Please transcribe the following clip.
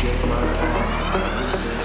Get my hands out of Better